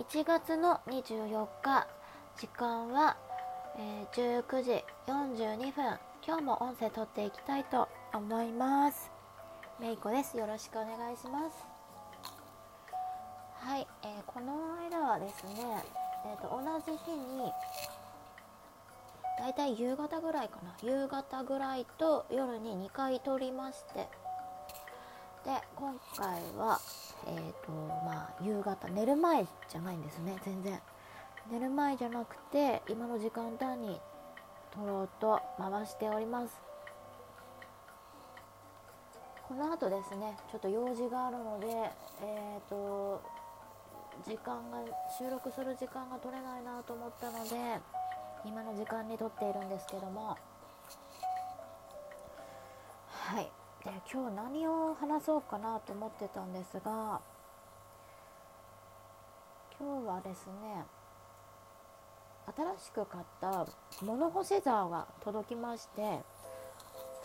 1月の24日時間は、えー、19時42分今日も音声撮っていきたいと思います。めいこです。よろしくお願いします。はい、えー、この間はですね、えーと、同じ日にだいたい夕方ぐらいかな。夕方ぐらいと夜に2回撮りまして。で今回はえーとまあ、夕方寝る前じゃないんですね全然。寝る前じゃなくて今の時間帯に撮ろうと回しております。この後ですねちょっと用事があるのでえっ、ー、と時間が収録する時間が取れないなと思ったので今の時間に撮っているんですけども。はい。で今日何を話そうかなと思ってたんですが今日はですね新しく買った物干し竿が届きまして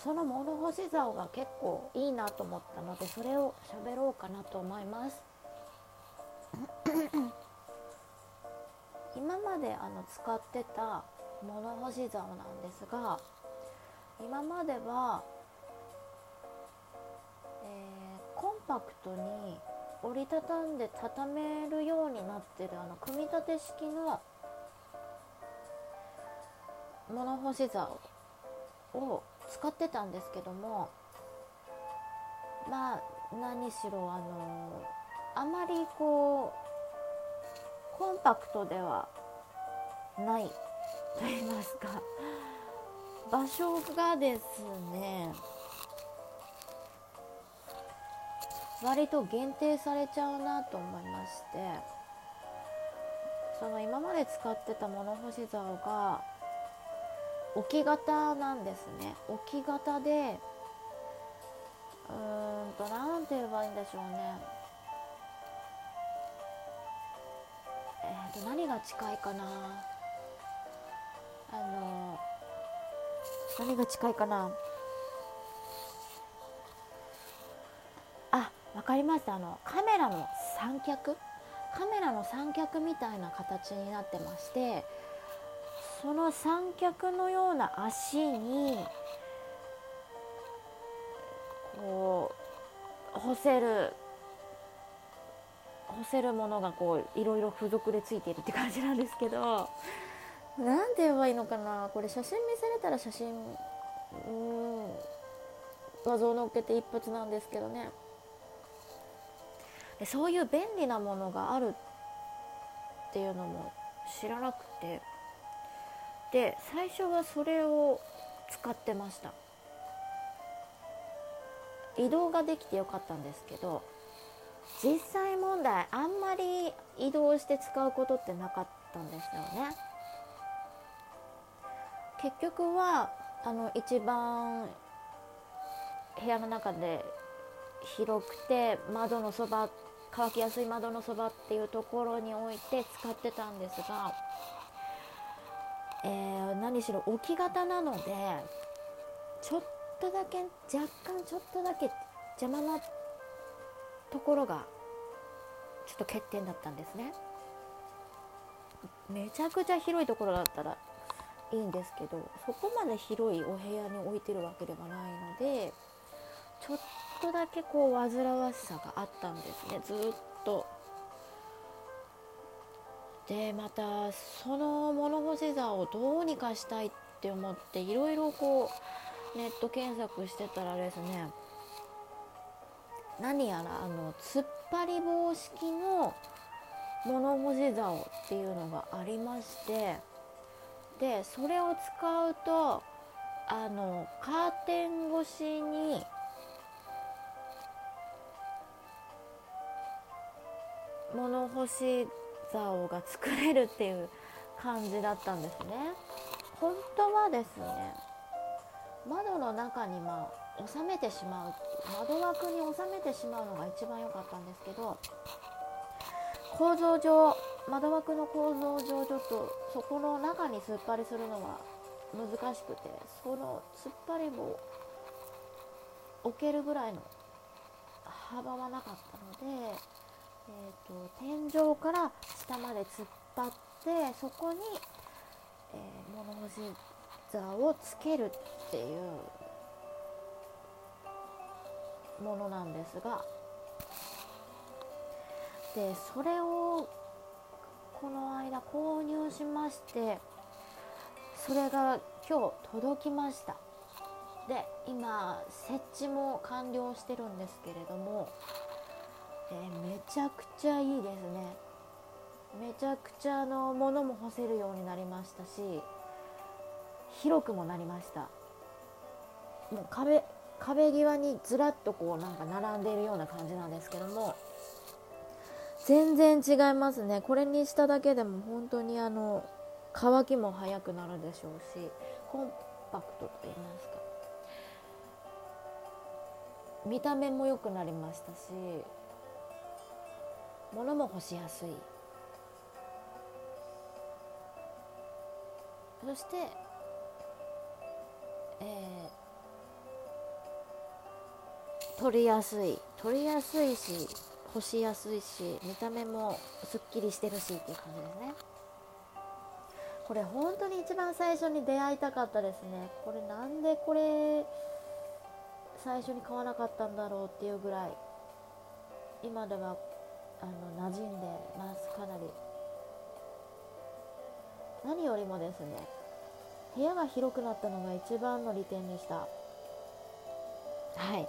その物干し竿が結構いいなと思ったのでそれを喋ろうかなと思います。今まであの使ってた物干し竿なんですが今まではパクトに折りたたんで畳めるようになってるあの組み立て式の物干し竿を使ってたんですけどもまあ何しろあのあまりこうコンパクトではないと言いますか。場所がですね割と限定されちゃうなと思いましてその今まで使ってた物干し竿が置き型なんですね。置き型でうーんと何て言えばいいんでしょうね。えー、と何が近いかな。あの何が近いかな。分かりましたあのカメラの三脚？カメラの三脚みたいな形になってましてその三脚のような足にこう干せる干せるものがこういろいろ付属でついているって感じなんですけど何て言えばいいのかな？これ写真見せれたら写真うん画像載っけて一発なんですけどね。そういう便利なものがあるっていうのも知らなくて。で最初はそれを使ってました。移動ができてよかったんですけど実際問題あんまり移動して使うことってなかったんですよね。結局はあの一番部屋の中で広くて窓のそば乾きやすい窓のそばっていうところに置いて使ってたんですが、えー、何しろ置き型なのでちょっとだけ若干ちょっとだけ邪魔なところがちょっと欠点だったんですね。めちゃくちゃ広いところだったらいいんですけどそこまで広いお部屋に置いてるわけではないのでとだけこう煩わしさがあったんですねずっと。でまたその物干し座をどうにかしたいって思っていろいろこうネット検索してたらですね何やらあの突っ張り棒式の物干し竿っていうのがありましてでそれを使うとあのカーテン越しに物干し竿が作れるっていう感じだったんですね。本当はですね窓の中にまあ収めてしまう窓枠に収めてしまうのが一番良かったんですけど構造上窓枠の構造上ちょっとそこの中に突っ張りするのは難しくてその突っ張り棒置けるぐらいの幅はなかったのでえーと、天井から下まで突っ張ってそこに、えー、物干し座をつけるっていうものなんですがでそれをこの間購入しましてそれが今日届きました。で今設置も完了してるんですけれども、えー、めちゃくちゃいいですね。めちゃくちゃの物も干せるようになりましたし広くもなりました。もう壁壁際にずらっとこうなんか並んでいるような感じなんですけども全然違いますね。これにしただけでも本当にあの乾きも早くなるでしょうしコンパクトと言いますか。見た目も良くなりましたし物も干しやすい。そして、えー、取りやすい。取りやすいし干しやすいし見た目もすっきりしてるしっていう感じですね。これ本当に一番最初に出会いたかったですね。これなんでこれ最初に買わなかったんだろうっていうぐらい。今ではあの馴染んでます。かなり。何よりもですね部屋が広くなったのが一番の利点でした。はい。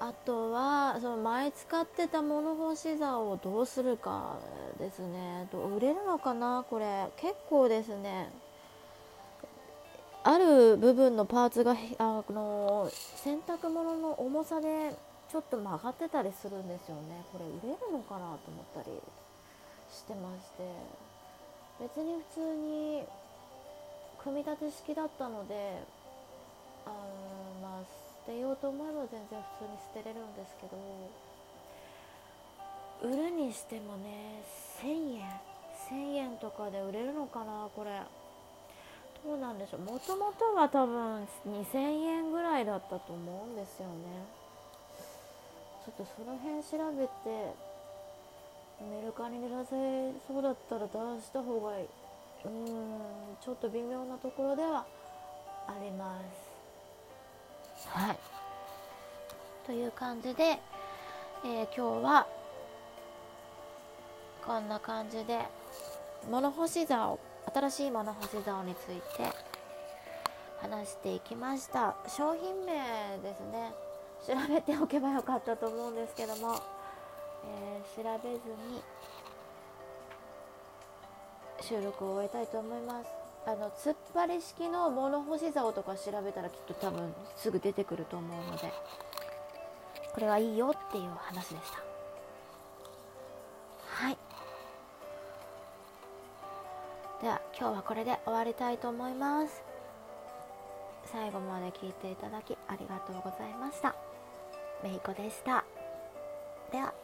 あとはその前使ってた物干し座をどうするかですね。売れるのかな？これ。結構ですねある部分のパーツがあの洗濯物の重さでちょっと曲がってたりするんですよね。これ売れるのかなと思ったりしてまして。別に普通に組み立て式だったのであのまあ捨てようと思えば全然普通に捨てれるんですけど売るにしてもね1000円1000円とかで売れるのかなこれ。どうなんでしょう。もともとは多分2000円ぐらいだったと思うんですよね。ちょっとその辺調べてメルカリに出せそうだったら出した方がいい。うんちょっと微妙なところではあります。はい。という感じで、えー、今日はこんな感じで物干し座を新しい物干し竿について話していきました。商品名ですね調べておけばよかったと思うんですけども、えー、調べずに収録を終えたいと思います。あの突っ張り式の物干し竿とか調べたらきっと多分すぐ出てくると思うのでこれはいいよっていう話でした。はい。では今日はこれで終わりたいと思います。最後まで聞いていただきありがとうございました。めいこでした。では。